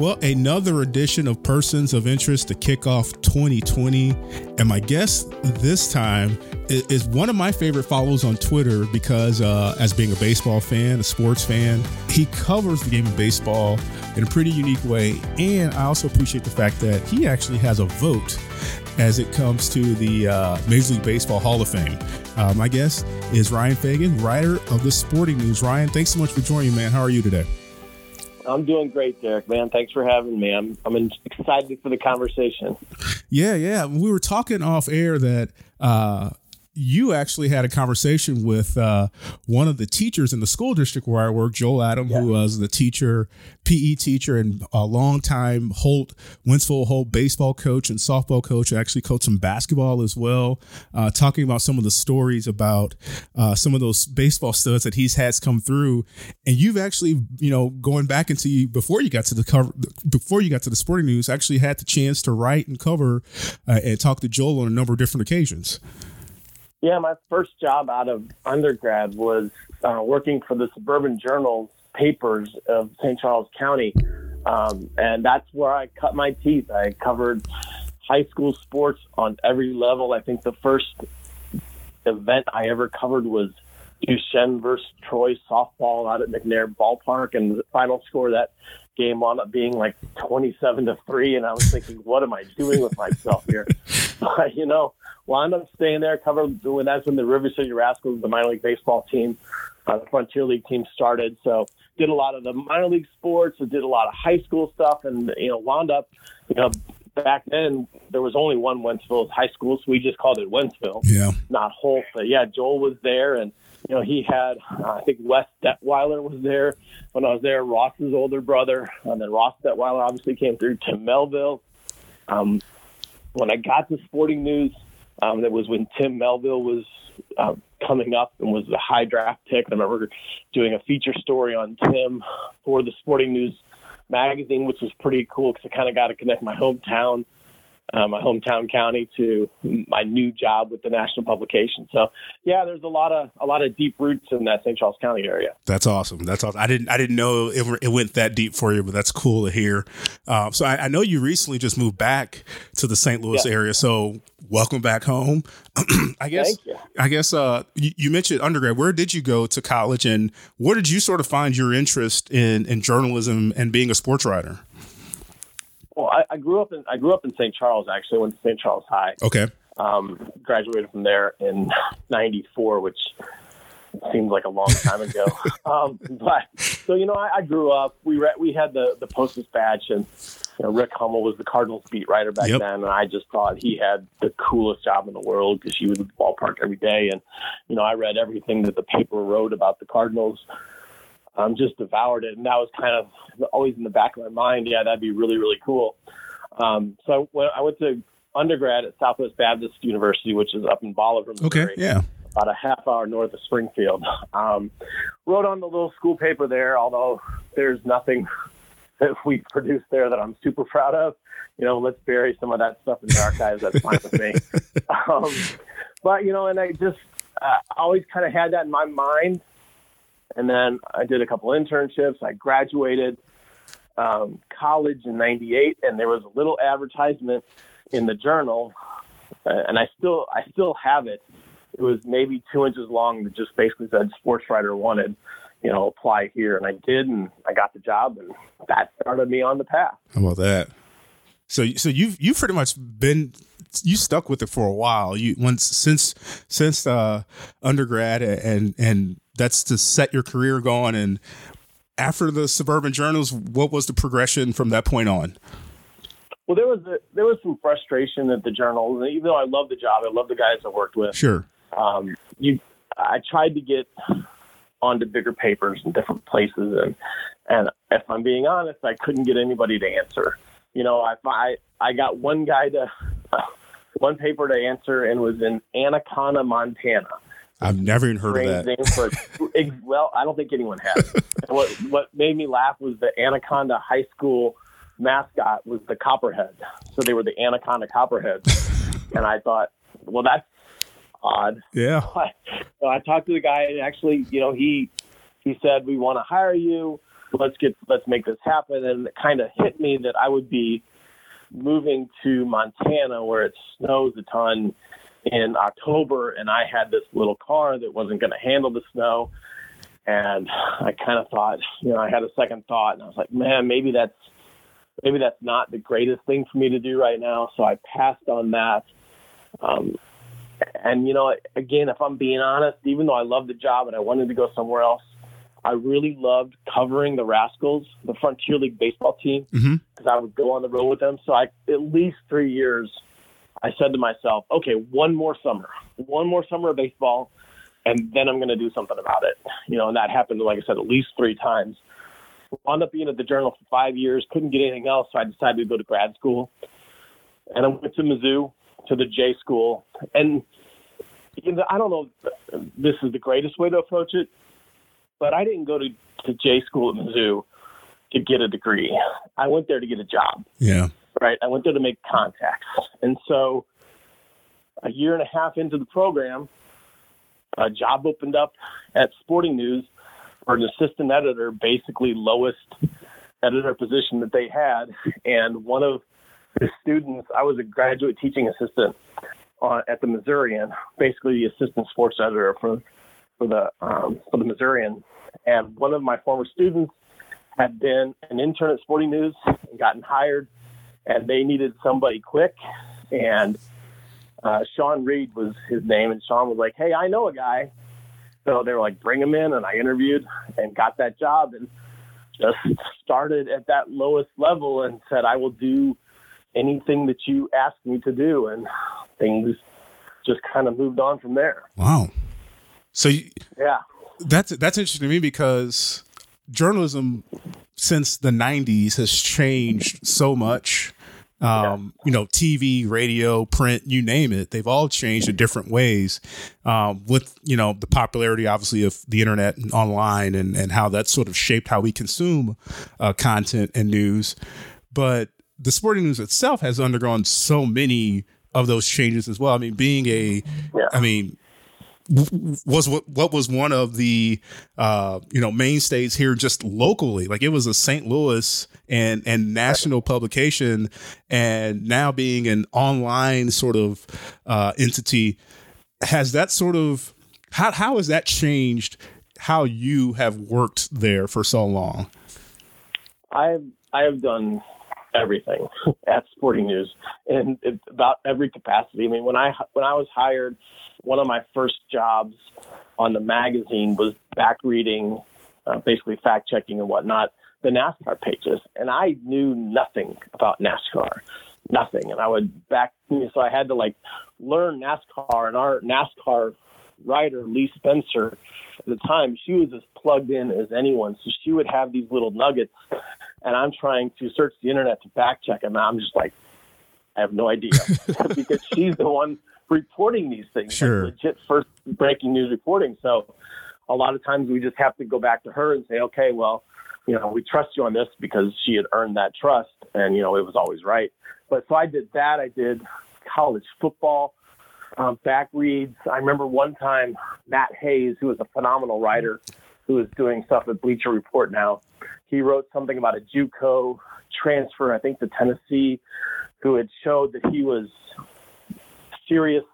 Well, another edition of Persons of Interest to kick off 2020. And my guest this time is one of my favorite follows on Twitter because, uh, as being a baseball fan, a sports fan, he covers the game of baseball in a pretty unique way. And I also appreciate the fact that he actually has a vote as it comes to the uh, Major League Baseball Hall of Fame. Uh, my guest is Ryan Fagan, writer of the Sporting News. Ryan, thanks so much for joining, me, man. How are you today? I'm doing great, Derek. Man, thanks for having me. I'm I'm excited for the conversation. Yeah, yeah. We were talking off air that uh, you actually had a conversation with uh, one of the teachers in the school district where I work, Joel Adam, yeah. who was the teacher, PE teacher, and a longtime Holt, Wentzville Holt baseball coach and softball coach. actually coached some basketball as well. Uh, talking about some of the stories about uh, some of those baseball studs that he's had come through, and you've actually, you know, going back into before you got to the cover, before you got to the sporting news, actually had the chance to write and cover uh, and talk to Joel on a number of different occasions. Yeah, my first job out of undergrad was uh, working for the Suburban Journal papers of St. Charles County. Um, and that's where I cut my teeth. I covered high school sports on every level. I think the first event I ever covered was Duchesne versus Troy softball out at McNair Ballpark, and the final score that game wound up being like twenty-seven to three. And I was thinking, what am I doing with myself here? but you know, wound up staying there. Covered when that's when the River City Rascals, the minor league baseball team, uh, the Frontier League team started. So did a lot of the minor league sports. Did a lot of high school stuff, and you know, wound up, you know, back then there was only one Wentzville high school, so we just called it Wentzville. Yeah. Not Holt, but yeah, Joel was there, and you know he had uh, I think Wes Detwiler was there when I was there. Ross's older brother, and then Ross Detwiler obviously came through. Tim Melville. Um, when I got to Sporting News, um, that was when Tim Melville was uh, coming up and was the high draft pick. I remember doing a feature story on Tim for the Sporting News magazine, which was pretty cool because I kind of got to connect my hometown uh, my hometown county to my new job with the national publication. So yeah, there's a lot of a lot of deep roots in that St. Charles County area. That's awesome. That's awesome. I didn't I didn't know it, it went that deep for you, but that's cool to hear. Uh, so I, I, know you recently just moved back to the St. Louis yeah. area. So welcome back home. I guess I guess uh, you, you, mentioned undergrad. Where did you go to college, and where did you sort of find your interest in in journalism and being a sports writer? Well, I, I grew up in I grew up in St. Charles. Actually, I went to St. Charles High. Okay. Um, graduated from there in '94, which seems like a long time ago. um, but so you know, I, I grew up. We re- we had the the Post Dispatch, and you know, Rick Hummel was the Cardinals beat writer back yep. then, and I just thought he had the coolest job in the world because he was at the ballpark every day, and you know, I read everything that the paper wrote about the Cardinals um, just devoured it. And that was kind of always in the back of my mind. Yeah, that'd be really, really cool. Um, so when I went to undergrad at Southwest Baptist University, which is up in Bolivar, Missouri. Okay, yeah. About a half hour north of Springfield. Um, wrote on the little school paper there, although there's nothing that we produced there that I'm super proud of. You know, let's bury some of that stuff in the archives. That's fine with me. Um, but, you know, and I just uh, always kind of had that in my mind and then I did a couple internships. I graduated um, college in '98, and there was a little advertisement in the journal, uh, and I still I still have it. It was maybe two inches long that just basically said "sports writer wanted." You know, apply here, and I did, and I got the job, and that started me on the path. How about that? So, so you've you've pretty much been you stuck with it for a while. You once since since uh, undergrad and and that's to set your career going. And after the suburban journals, what was the progression from that point on? Well, there was a, there was some frustration at the journal. Even though I love the job, I love the guys I worked with. Sure. Um, you, I tried to get onto bigger papers in different places, and and if I'm being honest, I couldn't get anybody to answer. You know, I I, I got one guy to one paper to answer, and was in Anaconda, Montana I've never even heard of that. For, well, I don't think anyone has. what what made me laugh was the Anaconda High School mascot was the Copperhead, so they were the Anaconda Copperheads, and I thought, well, that's odd. Yeah. So I talked to the guy, and actually, you know, he he said we want to hire you. let's get let's make this happen. And it kind of hit me that I would be moving to Montana where it snows a ton in October, and I had this little car that wasn't going to handle the snow. And I kind of thought, you know, I had a second thought, and I was like, man, maybe that's maybe that's not the greatest thing for me to do right now. So I passed on that. Um, and you know, again, if I'm being honest, even though I love the job and I wanted to go somewhere else, I really loved covering the Rascals, the Frontier League baseball team, because mm-hmm. I would go on the road with them. So I, at least three years, I said to myself, okay, one more summer, one more summer of baseball, and then I'm going to do something about it. You know, and that happened, like I said, at least three times. Wound up being at the Journal for five years, couldn't get anything else, so I decided to go to grad school. And I went to Mizzou, to the J school. And you know, I don't know if this is the greatest way to approach it, but I didn't go to, to J school at Mizzou to get a degree. I went there to get a job. Yeah. Right. I went there to make contacts. And so a year and a half into the program, a job opened up at Sporting News for an assistant editor, basically lowest editor position that they had. And one of the students, I was a graduate teaching assistant uh, at the Missourian, basically the assistant sports editor for for the um, for the Missourian. And one of my former students had been an intern at Sporting News and gotten hired, and they needed somebody quick. And uh, Sean Reed was his name, and Sean was like, "Hey, I know a guy." So they were like, "Bring him in," and I interviewed and got that job, and just started at that lowest level and said, "I will do." anything that you ask me to do, and things just kind of moved on from there. Wow. So you, yeah, that's that's interesting to me because journalism since the '90s has changed so much. Um, you know, TV, radio, print, you name it, they've all changed in different ways. Um, with, you know, the popularity obviously of the internet and online and, and how that sort of shaped how we consume uh, content and news. But the sporting news itself has undergone so many of those changes as well. I mean, being a, yeah. I mean, was what what was one of the uh, you know mainstays here just locally like it was a St. Louis and and national publication and now being an online sort of uh, entity has that sort of how how has that changed how you have worked there for so long? I've I have done everything at Sporting News in, in about every capacity. I mean, when I when I was hired, one of my first jobs on the magazine was back reading, uh, basically fact checking and whatnot, the NASCAR pages, and I knew nothing about NASCAR, nothing. And I would back, so I had to like learn NASCAR, and our NASCAR writer Lee Spencer at the time, she was as plugged in as anyone. So she would have these little nuggets and I'm trying to search the internet to fact check them. I'm just like, I have no idea because she's the one reporting these things, sure. like legit first breaking news reporting. So a lot of times we just have to go back to her and say, okay, well, you know, we trust you on this because she had earned that trust, and you know, it was always right. But so I did that. I did college football. Um, back reads. I remember one time Matt Hayes, who was a phenomenal writer, who is doing stuff at Bleacher Report now. He wrote something about a JUCO transfer, I think, to Tennessee, who had showed that he was serious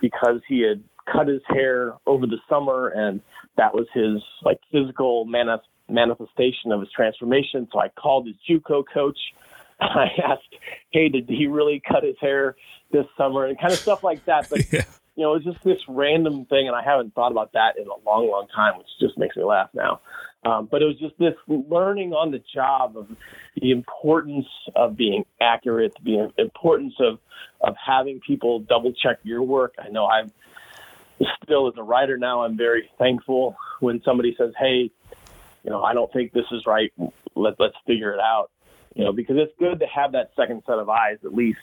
because he had cut his hair over the summer, and that was his like physical manif- manifestation of his transformation. So I called his JUCO coach. I asked, "Hey, did he really cut his hair this summer?" and kind of stuff like that. But yeah you know, it's just this random thing, and I haven't thought about that in a long, long time, which just makes me laugh now. Um, but it was just this learning on the job of the importance of being accurate, the importance of of having people double check your work. I know I'm still as a writer now. I'm very thankful when somebody says, "Hey, you know, I don't think this is right. Let let's figure it out." You know, because it's good to have that second set of eyes at least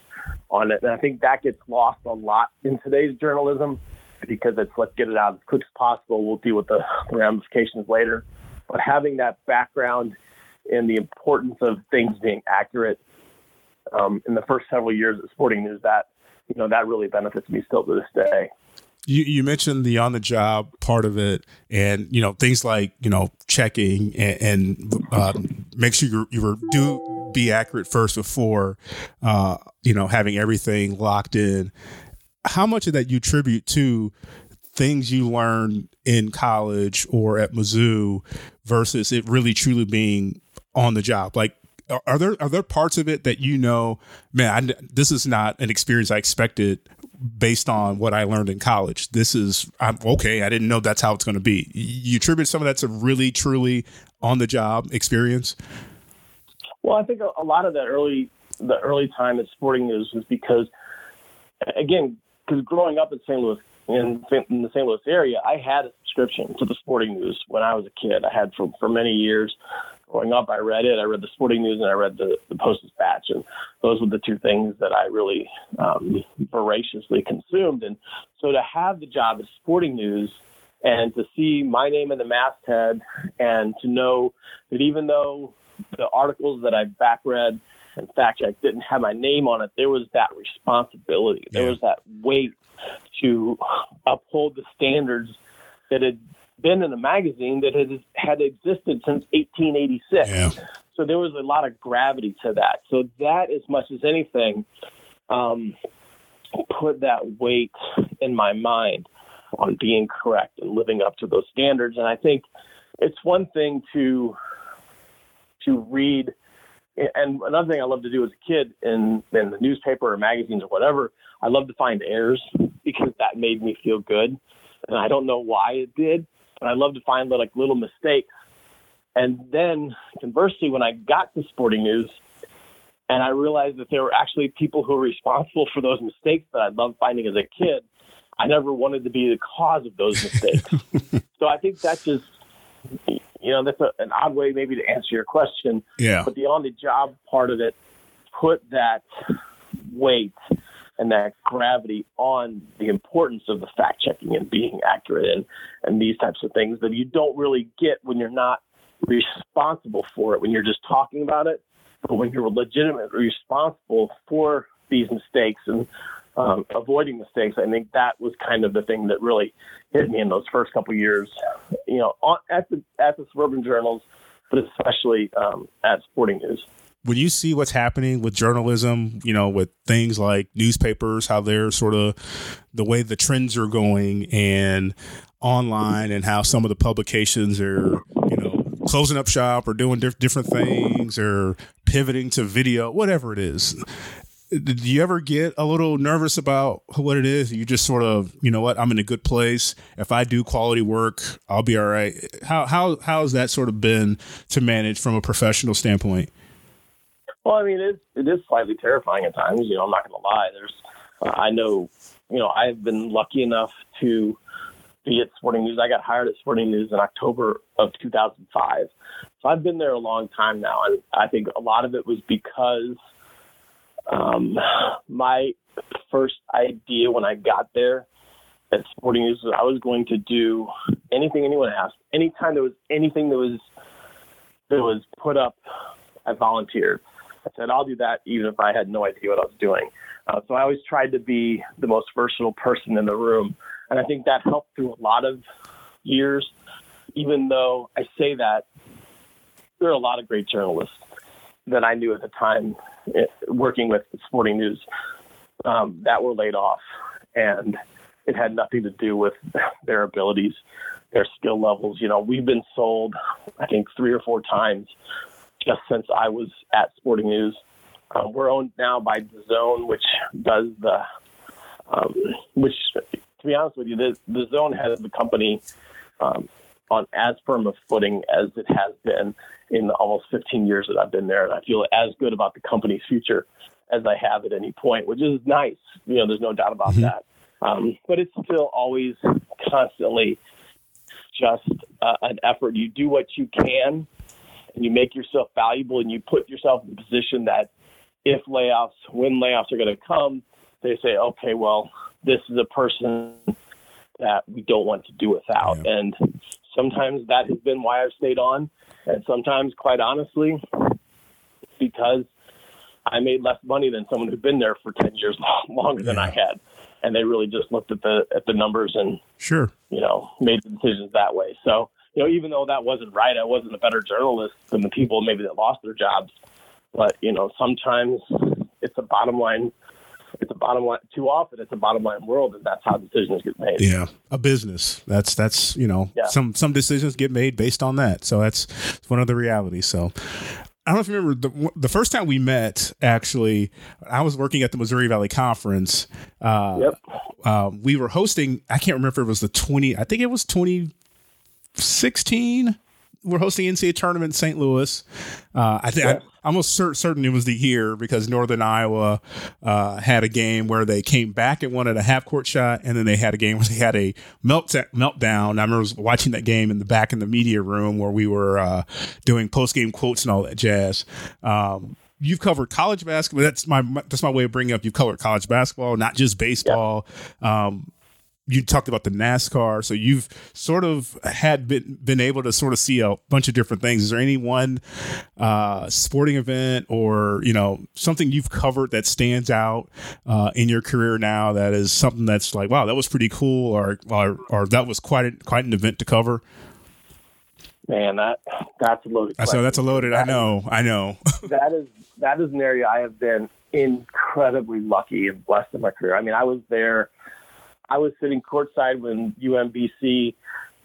on it. And I think that gets lost a lot in today's journalism because it's let's get it out as quick as possible. We'll deal with the ramifications later. But having that background and the importance of things being accurate um, in the first several years at Sporting News, that you know that really benefits me still to this day. You, you mentioned the on the job part of it, and you know things like you know checking and, and uh, make sure you you do be accurate first before uh, you know having everything locked in. How much of that you attribute to things you learned in college or at Mizzou versus it really truly being on the job? Like are there are there parts of it that you know, man, I, this is not an experience I expected based on what I learned in college. This is I'm okay. I didn't know that's how it's going to be. You attribute some of that to really truly on the job experience. Well, I think a, lot of that early the early time at Sporting News was because, again, because growing up in St. Louis in, in the St. Louis area, I had a subscription to the Sporting News when I was a kid. I had for for many years growing up, I read it. I read the Sporting News and I read the, the Post Dispatch, and those were the two things that I really um, voraciously consumed. And so to have the job at Sporting News and to see my name in the masthead, and to know that even though the articles that I back read and fact checked didn't have my name on it, there was that responsibility. There was that weight to uphold the standards that had been in a magazine that has had existed since 1886. Yeah. So there was a lot of gravity to that. So that, as much as anything, um, put that weight in my mind on being correct and living up to those standards. And I think it's one thing to to read. And another thing I love to do as a kid in, in the newspaper or magazines or whatever, I love to find errors because that made me feel good. And I don't know why it did, and I love to find like little mistakes. And then conversely, when I got to Sporting News, and I realized that there were actually people who were responsible for those mistakes that I loved finding as a kid. I never wanted to be the cause of those mistakes. so I think that's just, you know, that's a, an odd way maybe to answer your question. Yeah. But the on the job part of it put that weight and that gravity on the importance of the fact checking and being accurate and, and these types of things that you don't really get when you're not responsible for it, when you're just talking about it. But when you're legitimately responsible for these mistakes and um, avoiding mistakes, I think that was kind of the thing that really hit me in those first couple years, you know, on, at the at the suburban journals, but especially um, at Sporting News when you see what's happening with journalism, you know, with things like newspapers, how they're sort of the way the trends are going and online and how some of the publications are, you know, closing up shop or doing diff- different things or pivoting to video, whatever it is. Did you ever get a little nervous about what it is? You just sort of, you know what, I'm in a good place. If I do quality work, I'll be all right. How how how has that sort of been to manage from a professional standpoint? Well, I mean, it, it is slightly terrifying at times. You know, I'm not going to lie. There's, uh, I know, you know, I've been lucky enough to be at Sporting News. I got hired at Sporting News in October of 2005. So I've been there a long time now. And I think a lot of it was because um, my first idea when I got there at Sporting News was I was going to do anything anyone asked. Anytime there was anything that was that was put up, I volunteered. I said, I'll do that even if I had no idea what I was doing. Uh, so I always tried to be the most versatile person in the room. And I think that helped through a lot of years, even though I say that there are a lot of great journalists that I knew at the time eh, working with Sporting News um, that were laid off. And it had nothing to do with their abilities, their skill levels. You know, we've been sold, I think, three or four times just since I was at Sporting News. Um, we're owned now by DAZN, which does the, um, which to be honest with you, the, the DAZN has the company um, on as firm a footing as it has been in the almost 15 years that I've been there, and I feel as good about the company's future as I have at any point, which is nice. You know, there's no doubt about mm-hmm. that. Um, but it's still always constantly just uh, an effort. You do what you can and you make yourself valuable and you put yourself in a position that if layoffs, when layoffs are going to come, they say, okay, well, this is a person that we don't want to do without. Yeah. And sometimes that has been why I've stayed on. And sometimes, quite honestly, because I made less money than someone who'd been there for 10 years longer yeah. than I had. and they really just looked at the at the numbers and sure, you know, made the decisions that way. So you know, even though that wasn't right, I wasn't a better journalist than the people maybe that lost their jobs. But you know, sometimes it's a bottom line. It's a bottom line. Too often, it's a bottom line world, and that's how decisions get made. Yeah, a business. That's that's you know yeah. some some decisions get made based on that. So that's one of the realities. So I don't know if you remember the, the first time we met. Actually, I was working at the Missouri Valley Conference. Uh, yep. Uh, we were hosting. I can't remember if it was the twenty. I think it was twenty sixteen we're hosting NCAA tournament in St. Louis. Uh, I think yeah. I'm almost certain it was the year because Northern Iowa uh, had a game where they came back and wanted a half court shot, and then they had a game where they had a melt meltdown. I remember watching that game in the back in the media room where we were uh, doing post game quotes and all that jazz. Um, you've covered college basketball. That's my that's my way of bringing up. You've covered college basketball, not just baseball. Yeah. Um, you talked about the NASCAR, so you've sort of had been been able to sort of see a bunch of different things. Is there any one uh, sporting event or you know something you've covered that stands out uh, in your career now that is something that's like wow that was pretty cool or or, or that was quite a, quite an event to cover? Man, that that's a loaded. So that's a loaded. That I know. Is, I know. that is that is an area I have been incredibly lucky and blessed in my career. I mean, I was there I was sitting courtside when UMBC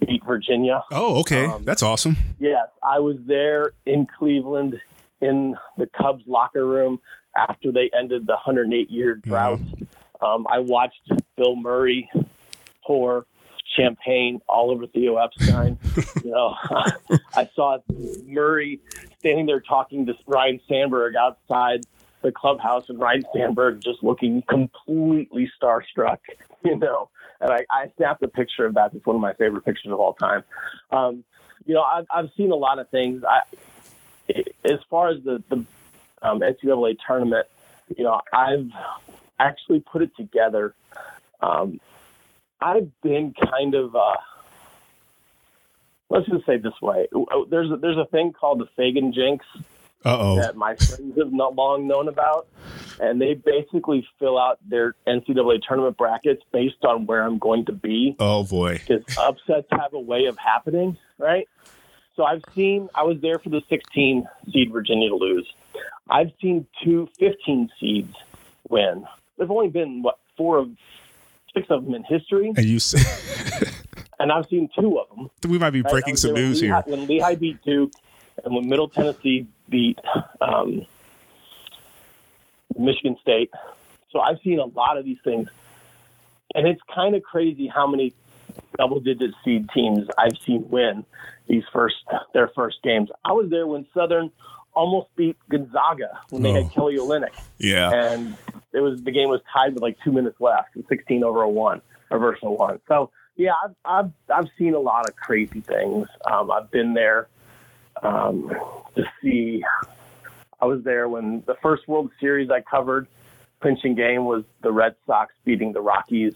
beat Virginia. Oh, okay, um, that's awesome. Yes, I was there in Cleveland in the Cubs locker room after they ended the 108 year drought. Um, I watched Bill Murray pour champagne all over Theo Epstein. you know, I saw Murray standing there talking to Ryne Sandberg outside the clubhouse, and Ryne Sandberg just looking completely starstruck. you know, and I, I snapped a picture of that. It's one of my favorite pictures of all time. Um, you know, I've, I've seen a lot of things. I, as far as the, the um, NCAA tournament, you know, I've actually put it together. Um, I've been kind of, uh, let's just say this way. There's a, there's a thing called the Fagan jinx Uh-oh. that my friends have not long known about and they basically fill out their NCAA tournament brackets based on where I'm going to be. Oh boy, because upsets have a way of happening, right? So I've seen I was there for the 16 seed Virginia to lose. I've seen two 15 seeds win. There've only been what four of six of them in history. And you say, and I've seen two of them. We might be breaking some news Lehigh, here. When Lehigh beat Duke, and when Middle Tennessee beat um, Michigan State. So I've seen a lot of these things. And it's kind of crazy how many double digit seed teams I've seen win these first their first games. I was there when Southern almost beat Gonzaga when they oh. had Kelly Olynyk. Yeah. And it was the game was tied with like two minutes left, sixteen over a one, or versus a one. So yeah, I've I've I've seen a lot of crazy things. Um, I've been there um, to see I was there when the first World Series I covered, clinching game was the Red Sox beating the Rockies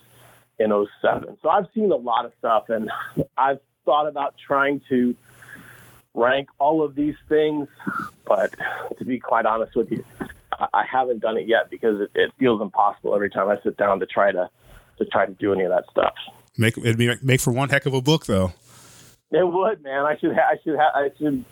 in 07. So I've seen a lot of stuff and I've thought about trying to rank all of these things, but to be quite honest with you, I haven't done it yet because it, it feels impossible every time I sit down to try to to try to do any of that stuff. Make it'd be make for one heck of a book though. It would, man. I should ha- I should ha- I should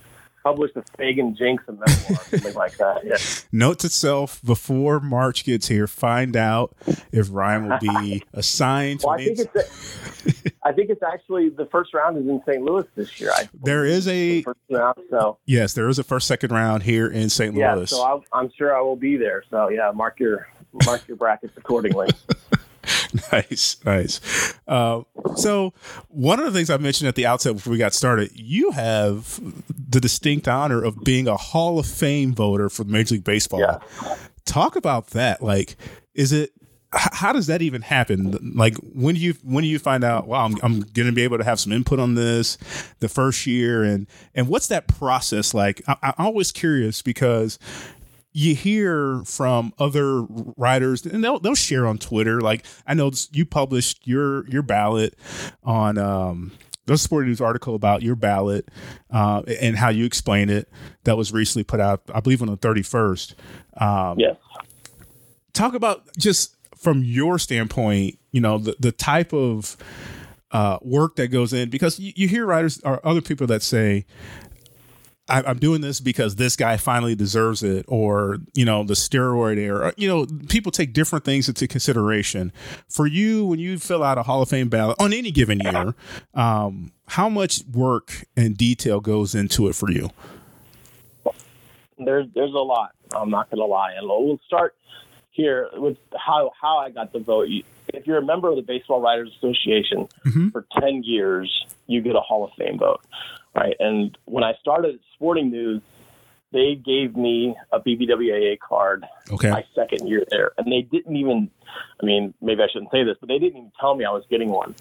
publish the Fagan Jinx and memoir, something like that. Yeah. Note to self: before March gets here, find out if Ryan will be assigned. well, I think it's. A, I think it's actually the first round is in St. Louis this year. I there is a first round, so yes, there is a first second round here in St. Yeah, Louis. so I'll, I'm sure I will be there. So yeah, mark your mark your brackets accordingly. nice, nice. Uh, so, one of the things I mentioned at the outset before we got started, you have the distinct honor of being a Hall of Fame voter for Major League Baseball. Yeah. Talk about that. Like, is it? How does that even happen? Like, when do you when do you find out? Wow, I'm, I'm going to be able to have some input on this the first year, and and what's that process like? I, I'm always curious because you hear from other writers and they'll they'll share on Twitter. Like I know you published your your ballot on um the Sporting News article about your ballot uh, and how you explain it that was recently put out, I believe, on the thirty first. Um, yes. Talk about just from your standpoint, you know, the, the type of uh, work that goes in because you, you hear writers or other people that say, I, am doing this because this guy finally deserves it, or you know, the steroid era. You know, people take different things into consideration. For you, when you fill out a Hall of Fame ballot on any given year, um, how much work and detail goes into it for you? There's there's a lot. I'm not going to lie, and we'll start here with how how I got the vote. If you're a member of the Baseball Writers Association mm-hmm. for 10 years, you get a Hall of Fame vote, right? And when I started Sporting News, they gave me a BBWAA card okay. my second year there, and they didn't even. I mean, maybe I shouldn't say this, but they didn't even tell me I was getting one.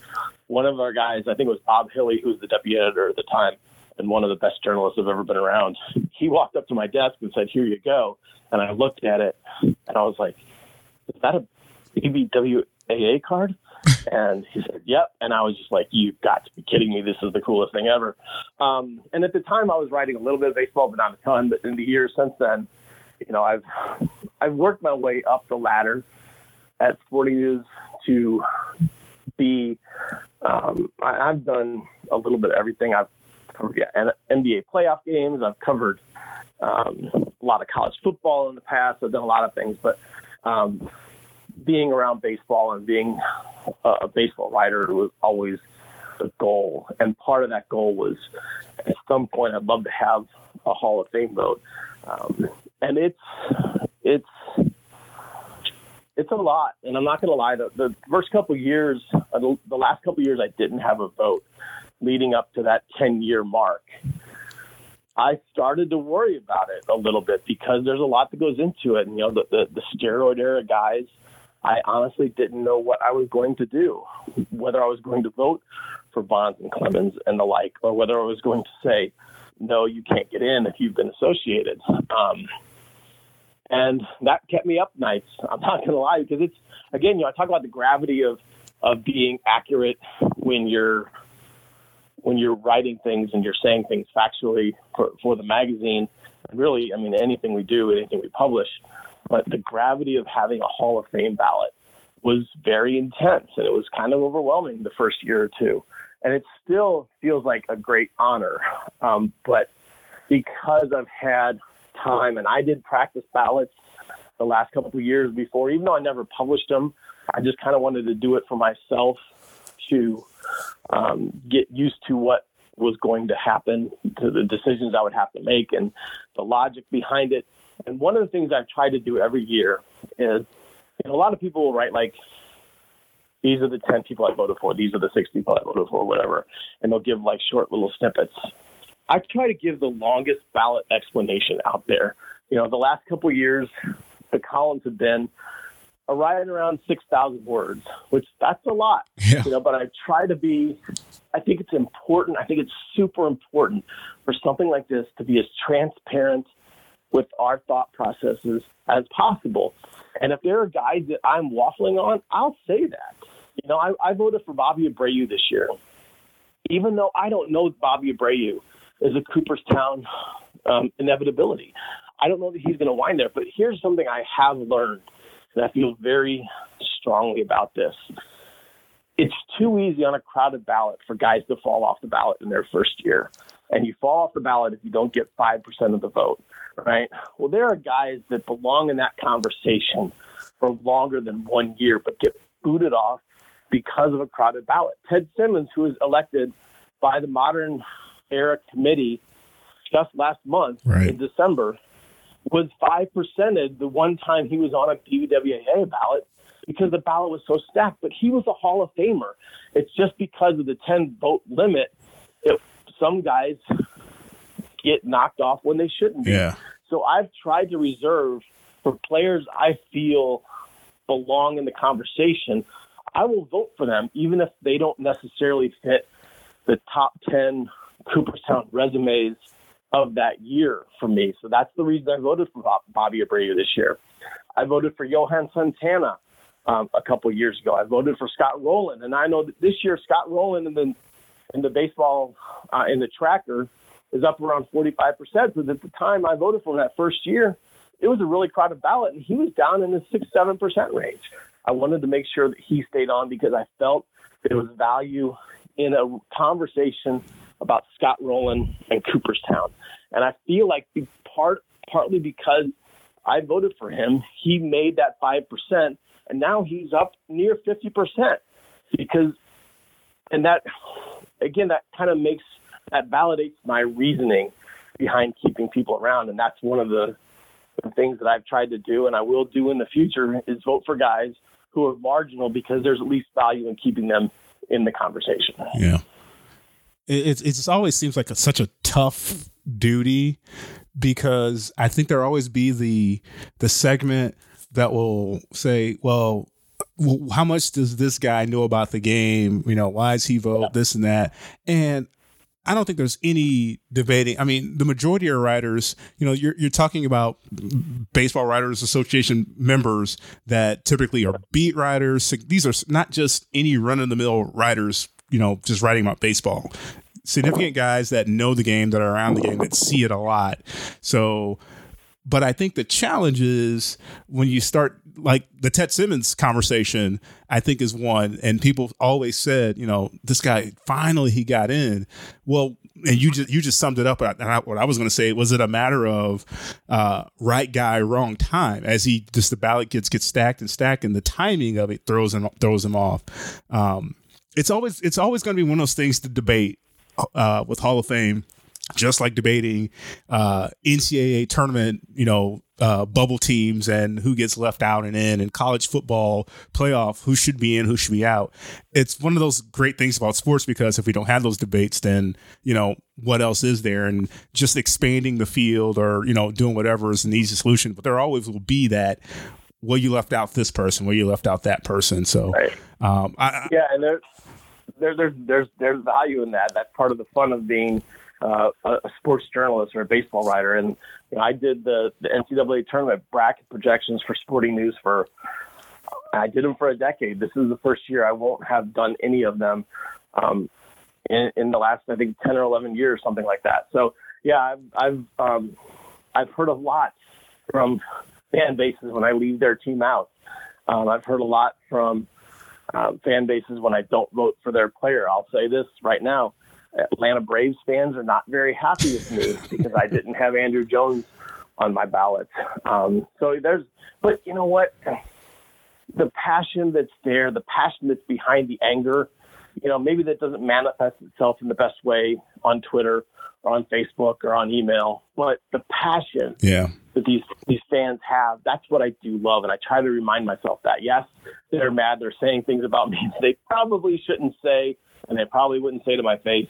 One of our guys, I think it was Bob Hilley, who was the deputy editor at the time, and one of the best journalists I've ever been around. He walked up to my desk and said, "Here you go." And I looked at it, and I was like, "Is that a BBWAA card?" And he said, "Yep." And I was just like, "You've got to be kidding me! This is the coolest thing ever." Um, and at the time, I was writing a little bit of baseball, but not a ton. But in the years since then, you know, I've I've worked my way up the ladder at Sporting News to be. Um, I, I've done a little bit of everything. I've covered yeah, NBA playoff games. I've covered um, a lot of college football in the past. I've done a lot of things, but um, being around baseball and being a, baseball writer was always the goal. And part of that goal was at some point I'd love to have a Hall of Fame vote. Um, and it's it's it's a lot, and I'm not going to lie. The, the first couple years, uh, the, the last couple years, I didn't have a vote leading up to that 10 year mark, I started to worry about it a little bit because there's a lot that goes into it. And, you know, the, the, the steroid era guys, I honestly didn't know what I was going to do, whether I was going to vote for Bonds and Clemens and the like, or whether I was going to say, no, you can't get in if you've been associated. Um, and that kept me up nights. I'm not going to lie because it's again, you know, I talk about the gravity of of being accurate when you're when you're writing things and you're saying things factually for, for the magazine, really, I mean, anything we do, anything we publish, but the gravity of having a Hall of Fame ballot was very intense and it was kind of overwhelming the first year or two. And it still feels like a great honor. Um, but because I've had time and I did practice ballots the last couple of years before, even though I never published them, I just kind of wanted to do it for myself to um, get used to what was going to happen, to the decisions I would have to make, and the logic behind it. And one of the things I've tried to do every year is, you know, a lot of people will write like, these are the 10 people I voted for, these are the six people I voted for, whatever, and they'll give like short little snippets. I try to give the longest ballot explanation out there. You know, the last couple years, the columns have been right around 6,000 words, which that's a lot, yeah. you know, but I try to be, I think it's important. I think it's super important for something like this to be as transparent with our thought processes as possible. And if there are guys that I'm waffling on, I'll say that. You know, I, I voted for Bobby Abreu this year, even though I don't know Bobby Abreu is a Cooperstown um, inevitability. I don't know that he's going to wind there, but here's something I have learned and I feel very strongly about this. It's too easy on a crowded ballot for guys to fall off the ballot in their first year. And you fall off the ballot if you don't get 5% of the vote, right? Well, there are guys that belong in that conversation for longer than one year, but get booted off because of a crowded ballot. Ted Simmons, who was elected by the modern era committee just last month right. in December, was five percented the one time he was on a BBWAA ballot because the ballot was so stacked. But he was a Hall of Famer. It's just because of the 10 vote limit that some guys get knocked off when they shouldn't be. Yeah. So I've tried to reserve for players I feel belong in the conversation. I will vote for them, even if they don't necessarily fit the top 10 Cooperstown resumes of that year for me. So that's the reason I voted for Bobby Abreu this year. I voted for Johan Santana um, a couple years ago. I voted for Scott Rolen, and I know that this year Scott Rolen in the in the baseball uh, in the tracker is up around 45 percent. But at the time I voted for him that first year, it was a really crowded ballot, and he was down in the six seven percent range. I wanted to make sure that he stayed on because I felt there was value in a conversation about Scott Rolen and Cooperstown. And I feel like part partly because I voted for him, he made that five percent, and now he's up near fifty percent because, and that again, that kind of makes that validates my reasoning behind keeping people around, and that's one of the, the things that I've tried to do, and I will do in the future is vote for guys who are marginal because there's at least value in keeping them in the conversation. Yeah. It, it, it always seems like a, such a tough duty because I think there'll always be the the segment that will say, well, how much does this guy know about the game? You know, why is he vote this and that? And I don't think there's any debating. I mean, the majority of writers, you know, you're you're talking about baseball writers association members that typically are beat writers. These are not just any run of the mill writers, you know, just writing about baseball. Significant guys that know the game, that are around the game, that see it a lot. So, but I think the challenge is when you start like the Ted Simmons conversation, I think is one, and people always said, you know, this guy finally he got in. Well, and you just you just summed it up. And I, what I was going to say was it a matter of uh, right guy, wrong time, as he just the ballot gets get stacked and stacked, and the timing of it throws him throws him off. Um, it's always it's always going to be one of those things to debate uh, with Hall of Fame just like debating uh, NCAA tournament, you know, uh, bubble teams and who gets left out and in, and college football playoff, who should be in, who should be out. It's one of those great things about sports because if we don't have those debates, then you know what else is there, and just expanding the field or you know doing whatever is an easy solution. But there always will be that. Well, you left out this person. Well, you left out that person. So, right. um, I, yeah, and there, there, there's there's there's value in that. That's part of the fun of being uh, a sports journalist or a baseball writer, and you know, I did the, the NCAA tournament bracket projections for Sporting News for. I did them for a decade. This is the first year I won't have done any of them um, in, in the last, I think, ten or eleven years, something like that. So yeah, I've I've, um, I've heard a lot from fan bases when I leave their team out. Um, I've heard a lot from um, fan bases when I don't vote for their player. I'll say this right now. Atlanta Braves fans are not very happy with me because I didn't have Andruw Jones on my ballot. Um, so there's, but you know what? The passion that's there, the passion that's behind the anger, you know, maybe that doesn't manifest itself in the best way on Twitter or on Facebook or on email, but the passion yeah. that these these fans have, that's what I do love, and I try to remind myself that. Yes, they're mad, they're saying things about me they probably shouldn't say, and they probably wouldn't say to my face,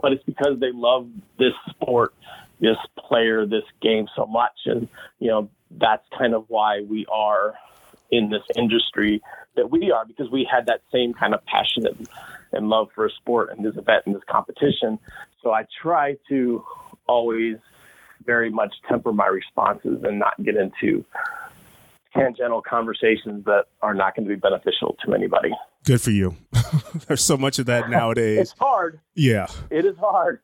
but it's because they love this sport, this player, this game so much. And, you know, that's kind of why we are in this industry that we are because we had that same kind of passion and, and love for a sport and this event and this competition. So I try to always very much temper my responses and not get into tangential conversations that are not going to be beneficial to anybody. Good for you. There's so much of that nowadays. it's hard. Yeah. It is hard.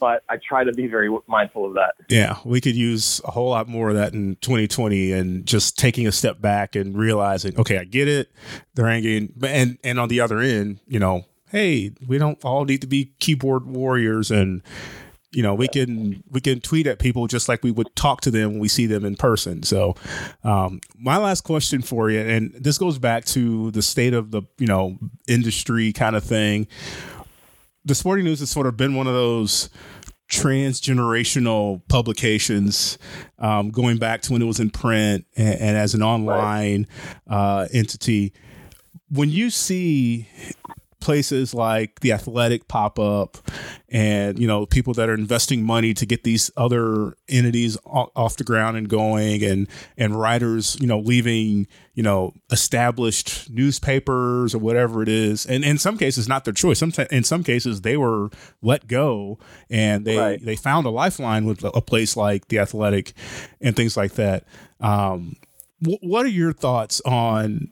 But I try to be very mindful of that. Yeah, we could use a whole lot more of that in 2020, and just taking a step back and realizing, okay, I get it. They're angry, and and on the other end, you know, hey, we don't all need to be keyboard warriors and you know we can we can tweet at people just like we would talk to them when we see them in person. So um, my last question for you and this goes back to the state of the you know industry kind of thing. The sporting news has sort of been one of those transgenerational publications um, going back to when it was in print and, and as an online uh, entity. When you see places like the athletic pop up and you know people that are investing money to get these other entities off the ground and going and and writers you know leaving you know established newspapers or whatever it is. And in some cases not their choice. Some in some cases they were let go and they right. they found a lifeline with a place like the athletic and things like that. Um, what are your thoughts on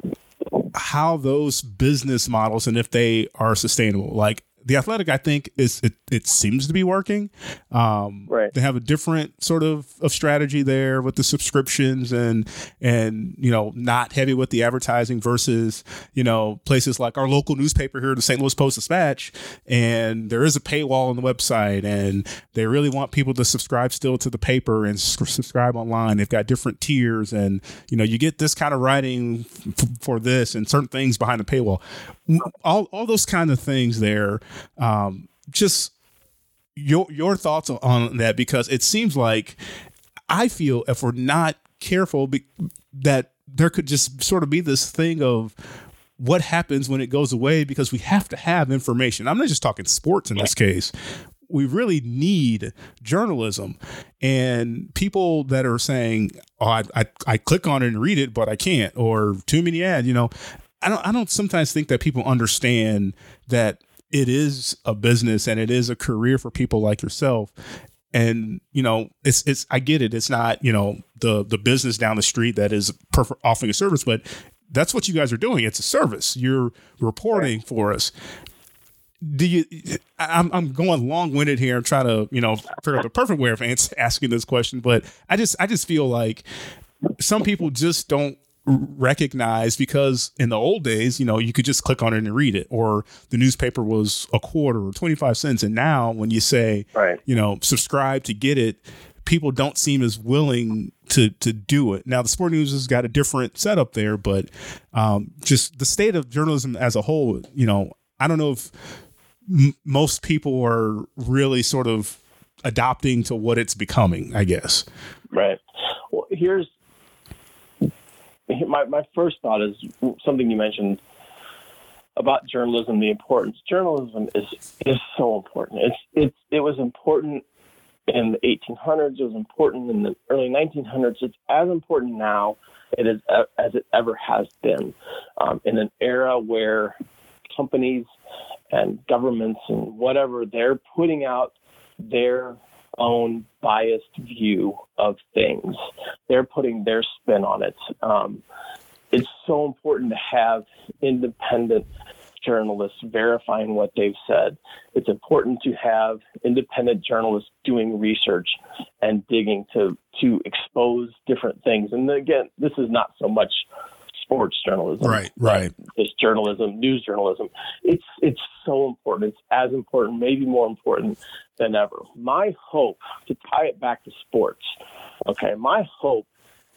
how those business models and if they are sustainable. Like the athletic, I think, is it, it seems to be working. Um, right. They have a different sort of, of strategy there with the subscriptions and and you know not heavy with the advertising versus you know places like our local newspaper here, the St. Louis Post Dispatch, and there is a paywall on the website, and they really want people to subscribe still to the paper and subscribe online. They've got different tiers, and you know you get this kind of writing f- for this and certain things behind the paywall. All all those kind of things there um, just your your thoughts on that because it seems like I feel if we're not careful be, that there could just sort of be this thing of what happens when it goes away because we have to have information. I'm not just talking sports in this case. We really need journalism and people that are saying, "Oh, I, I, I click on it and read it, but I can't," or too many ads. You know, I don't. I don't sometimes think that people understand that it is a business and it is a career for people like yourself. And you know it's it's i get it. It's not you know the the business down the street that is perf- offering a service but that's what you guys are doing. It's a service. You're reporting for us. Do you i'm, I'm going long-winded here i'm trying to you know figure out the perfect way of asking this question but i just i just feel like some people just don't recognize because in the old days, you know, you could just click on it and read it, or the newspaper was a quarter or 25 cents. And now when you say, right. you know, subscribe to get it, people don't seem as willing to to do it. Now the sport news has got a different setup there, but um, just the state of journalism as a whole, you know, I don't know if m- most people are really sort of adopting to what it's becoming, I guess. Right. Well, here's my, my first thought is something you mentioned about journalism, the importance. Journalism is is so important. It's it's it was important in the 1800s. It was important in the early 1900s. It's as important now it is as it ever has been um, in an era where companies and governments and whatever they're putting out their own biased view of things. They're putting their spin on it. Um, it's so important to have independent journalists verifying what they've said. It's important to have independent journalists doing research and digging to to expose different things. And again, this is not so much sports journalism. Right, right. This journalism, news journalism. It's it's so important. It's as important, maybe more important than ever. My hope to tie it back to sports. Okay, my hope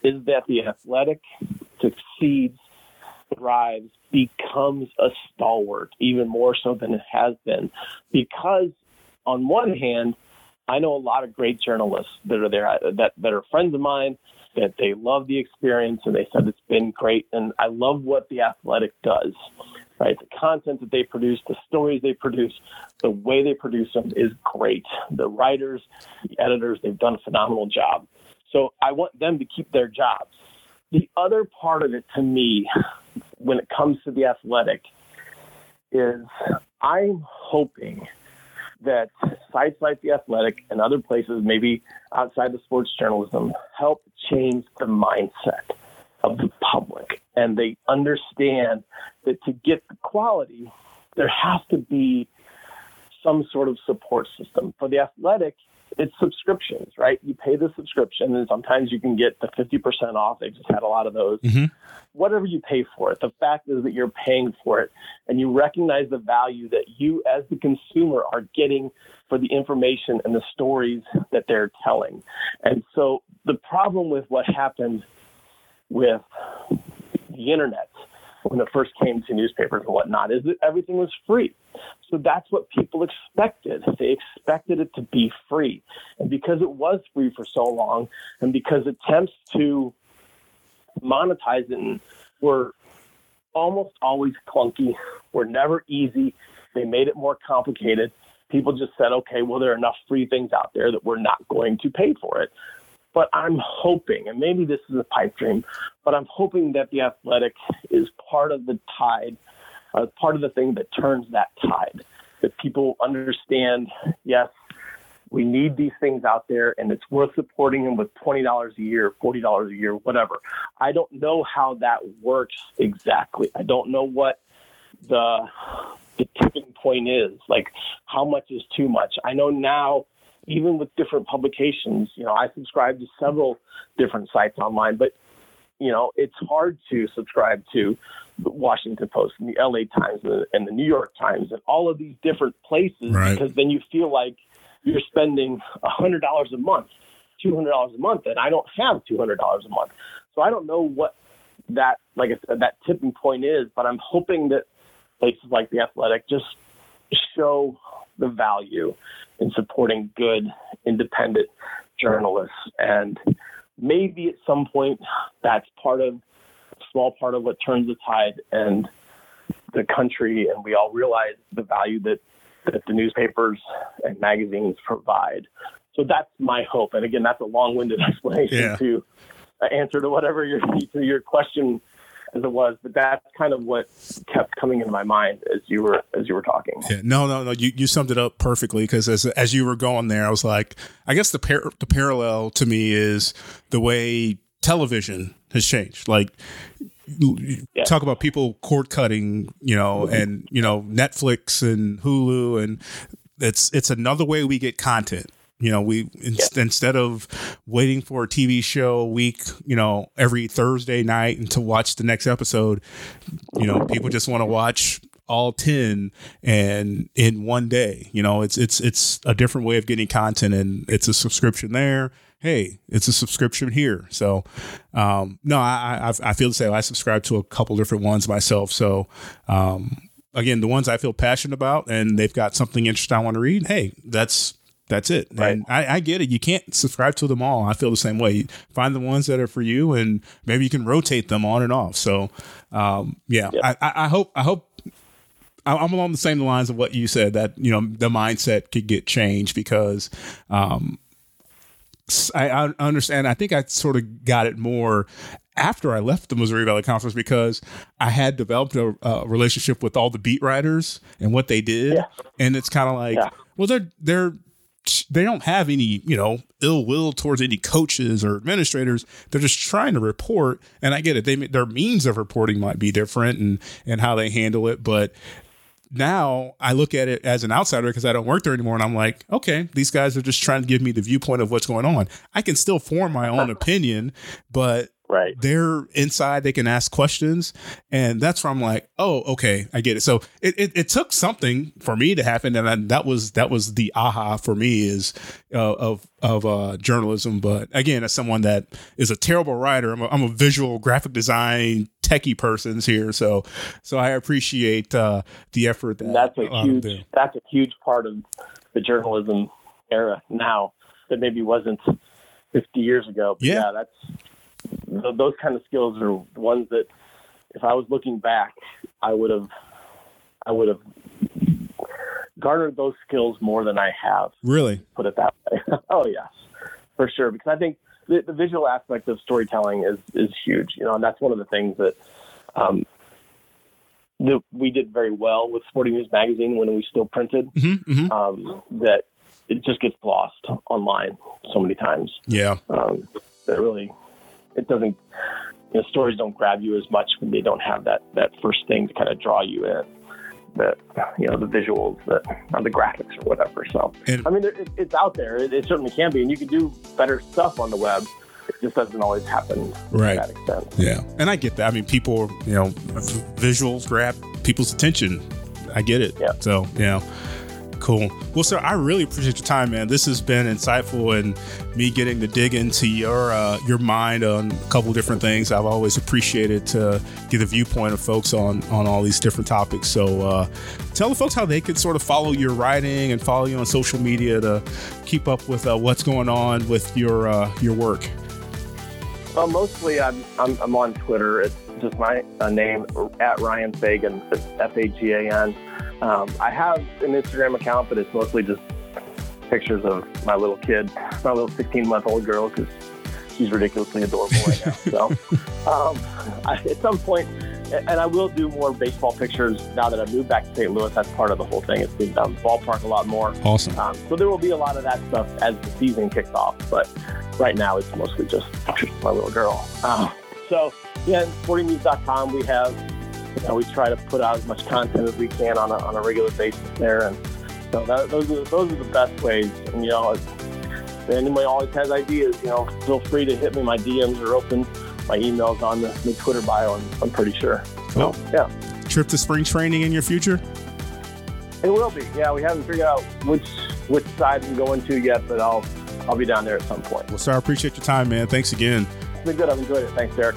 is that the athletic succeeds, thrives, becomes a stalwart, even more so than it has been, because on one hand, I know a lot of great journalists that are there that that are friends of mine that they love the experience and they said it's been great. And I love what the athletic does, right? The content that they produce, the stories they produce, the way they produce them is great. The writers, the editors, they've done a phenomenal job. So I want them to keep their jobs. The other part of it to me, when it comes to the athletic, is I'm hoping that sites like The Athletic and other places, maybe outside the sports journalism, help change the mindset of the public. And they understand that to get the quality, there has to be some sort of support system. For The Athletic, it's subscriptions, right? You pay the subscription, and sometimes you can get the 50% off. They just had a lot of those. Mm-hmm. Whatever you pay for it, the fact is that you're paying for it, and you recognize the value that you, as the consumer, are getting for the information and the stories that they're telling. And so, the problem with what happened with the internet when it first came to newspapers and whatnot is that everything was free. So that's what people expected. They expected it to be free. And because it was free for so long, and because attempts to monetize it were almost always clunky, were never easy, they made it more complicated. People just said, okay, well, there are enough free things out there that we're not going to pay for it. But I'm hoping, and maybe this is a pipe dream, but I'm hoping that the athletic is part of the tide, uh, part of the thing that turns that tide. That people understand, yes, we need these things out there, and it's worth supporting them with twenty dollars a year, forty dollars a year, whatever. I don't know how that works exactly. I don't know what the the tipping point is. Like, how much is too much? I know now, even with different publications, you know, I subscribe to several different sites online, but you know, it's hard to subscribe to the Washington Post and the LA Times and the New York Times and all of these different places Right. because then you feel like you're spending a hundred dollars a month, two hundred dollars a month, and I don't have two hundred dollars a month, so I don't know what that, like I said, uh, that tipping point is. But I'm hoping that places like the Athletic just show the value in supporting good, independent journalists, and maybe at some point that's part of a small part of what turns the tide and the country, and we all realize the value that that the newspapers and magazines provide. So that's my hope. And again, that's a long-winded explanation Yeah. to answer to whatever your to your question as it was. But that's kind of what kept coming into my mind as you were as you were talking. Yeah, no, no, no. You, you summed it up perfectly because as as you were going there, I was like, I guess the par- the parallel to me is the way television has changed. Like, Yeah. talk about people cord cutting, you know, mm-hmm. and you know Netflix and Hulu, and it's it's another way we get content. You know, we in, instead of waiting for a TV show a week, you know, every Thursday night and to watch the next episode, you know, people just want to watch all 10 and in one day you know it's it's it's a different way of getting content and it's a subscription there. Hey it's a subscription here. So um no i i, I feel the same. I subscribe to a couple different ones myself. So um again the ones i feel passionate about and they've got something interesting i want to read hey that's that's it. Right. And I, I get it. You can't subscribe to them all. I feel the same way. Find the ones that are for you and maybe you can rotate them on and off. So um, yeah, Yeah. I, I, hope I hope I'm along the same lines of what you said that you know the mindset could get changed because um, I, I understand. I think I sort of got it more after I left the Missouri Valley Conference because I had developed a, a relationship with all the beat writers and what they did, Yeah. and it's kind of like, Yeah. well, they're they're they don't have any you know ill will towards any coaches or administrators. They're just trying to report. And i get it. They their means of reporting might be different and and how they handle it. But now I look at it as an outsider because I don't work there anymore, and I'm like, okay, these guys are just trying to give me the viewpoint of what's going on. I can still form my own opinion, but Right. they're inside, they can ask questions, and that's where I'm like, oh, okay, I get it. So it it, it took something for me to happen, and I, that was that was the aha for me is uh, of of uh, journalism. But again, as someone that is a terrible writer, I'm a, I'm a visual graphic design techie person's here, so so I appreciate uh, the effort that that's a huge that's a huge part of the journalism era now that maybe wasn't 50 years ago. But Yeah. yeah, that's th- those kind of skills are ones that if I was looking back, I would have I would have garnered those skills more than I have. really Put it that way. oh yes, for sure. Because I think the, the visual aspect of storytelling is is huge. You know, and that's one of the things that. Um, that we did very well with Sporting News Magazine when we still printed. hmm hmm Um, that it just gets lost online so many times. yeah Um, that really, it doesn't. You know, stories don't grab you as much when they don't have that that first thing to kind of draw you in. That you know the visuals, that the graphics or whatever. So And- I mean, it, it's out there. It, it certainly can be, and you can do better stuff on the web. It just doesn't always happen Right. to that extent. Yeah, and I get that. I mean, people, you know, visuals grab people's attention. I get it. Yeah. So, you know, cool. Well, sir, I really appreciate your time, man. This has been insightful and me getting to dig into your uh, your mind on a couple different things. I've always appreciated to get a viewpoint of folks on on all these different topics. So, uh, tell the folks how they can sort of follow your writing and follow you on social media to keep up with uh, what's going on with your uh, your work. Well, mostly I'm, I'm, I'm on Twitter. It's just my uh, name at Ryan Fagan. It's F A G A N. Um, I have an Instagram account, but it's mostly just pictures of my little kid, my little 16 month old girl, because she's ridiculously adorable right now. So, um, I, at some point, and I will do more baseball pictures now that I've moved back to St. Louis. That's part of the whole thing. It's been the ballpark a lot more. Awesome. Um, so there will be a lot of that stuff as the season kicks off, but right now it's mostly just pictures of my little girl. Uh, so yeah, sportingnews.com, we have you know, we try to put out as much content as we can on a, on a regular basis there. And so that, those are those are the best ways. And you know, if anybody always has ideas, you know, feel free to hit me. My DMs are open. My email's on the, the Twitter bio. I'm, I'm pretty sure. So, yeah. Trip to spring training in your future? It will be. Yeah, we haven't figured out which which side I'm going to yet, but I'll I'll be down there at some point. Well, sir, I appreciate your time, man. Thanks again. It's been good. I've enjoyed it. Thanks, Derek.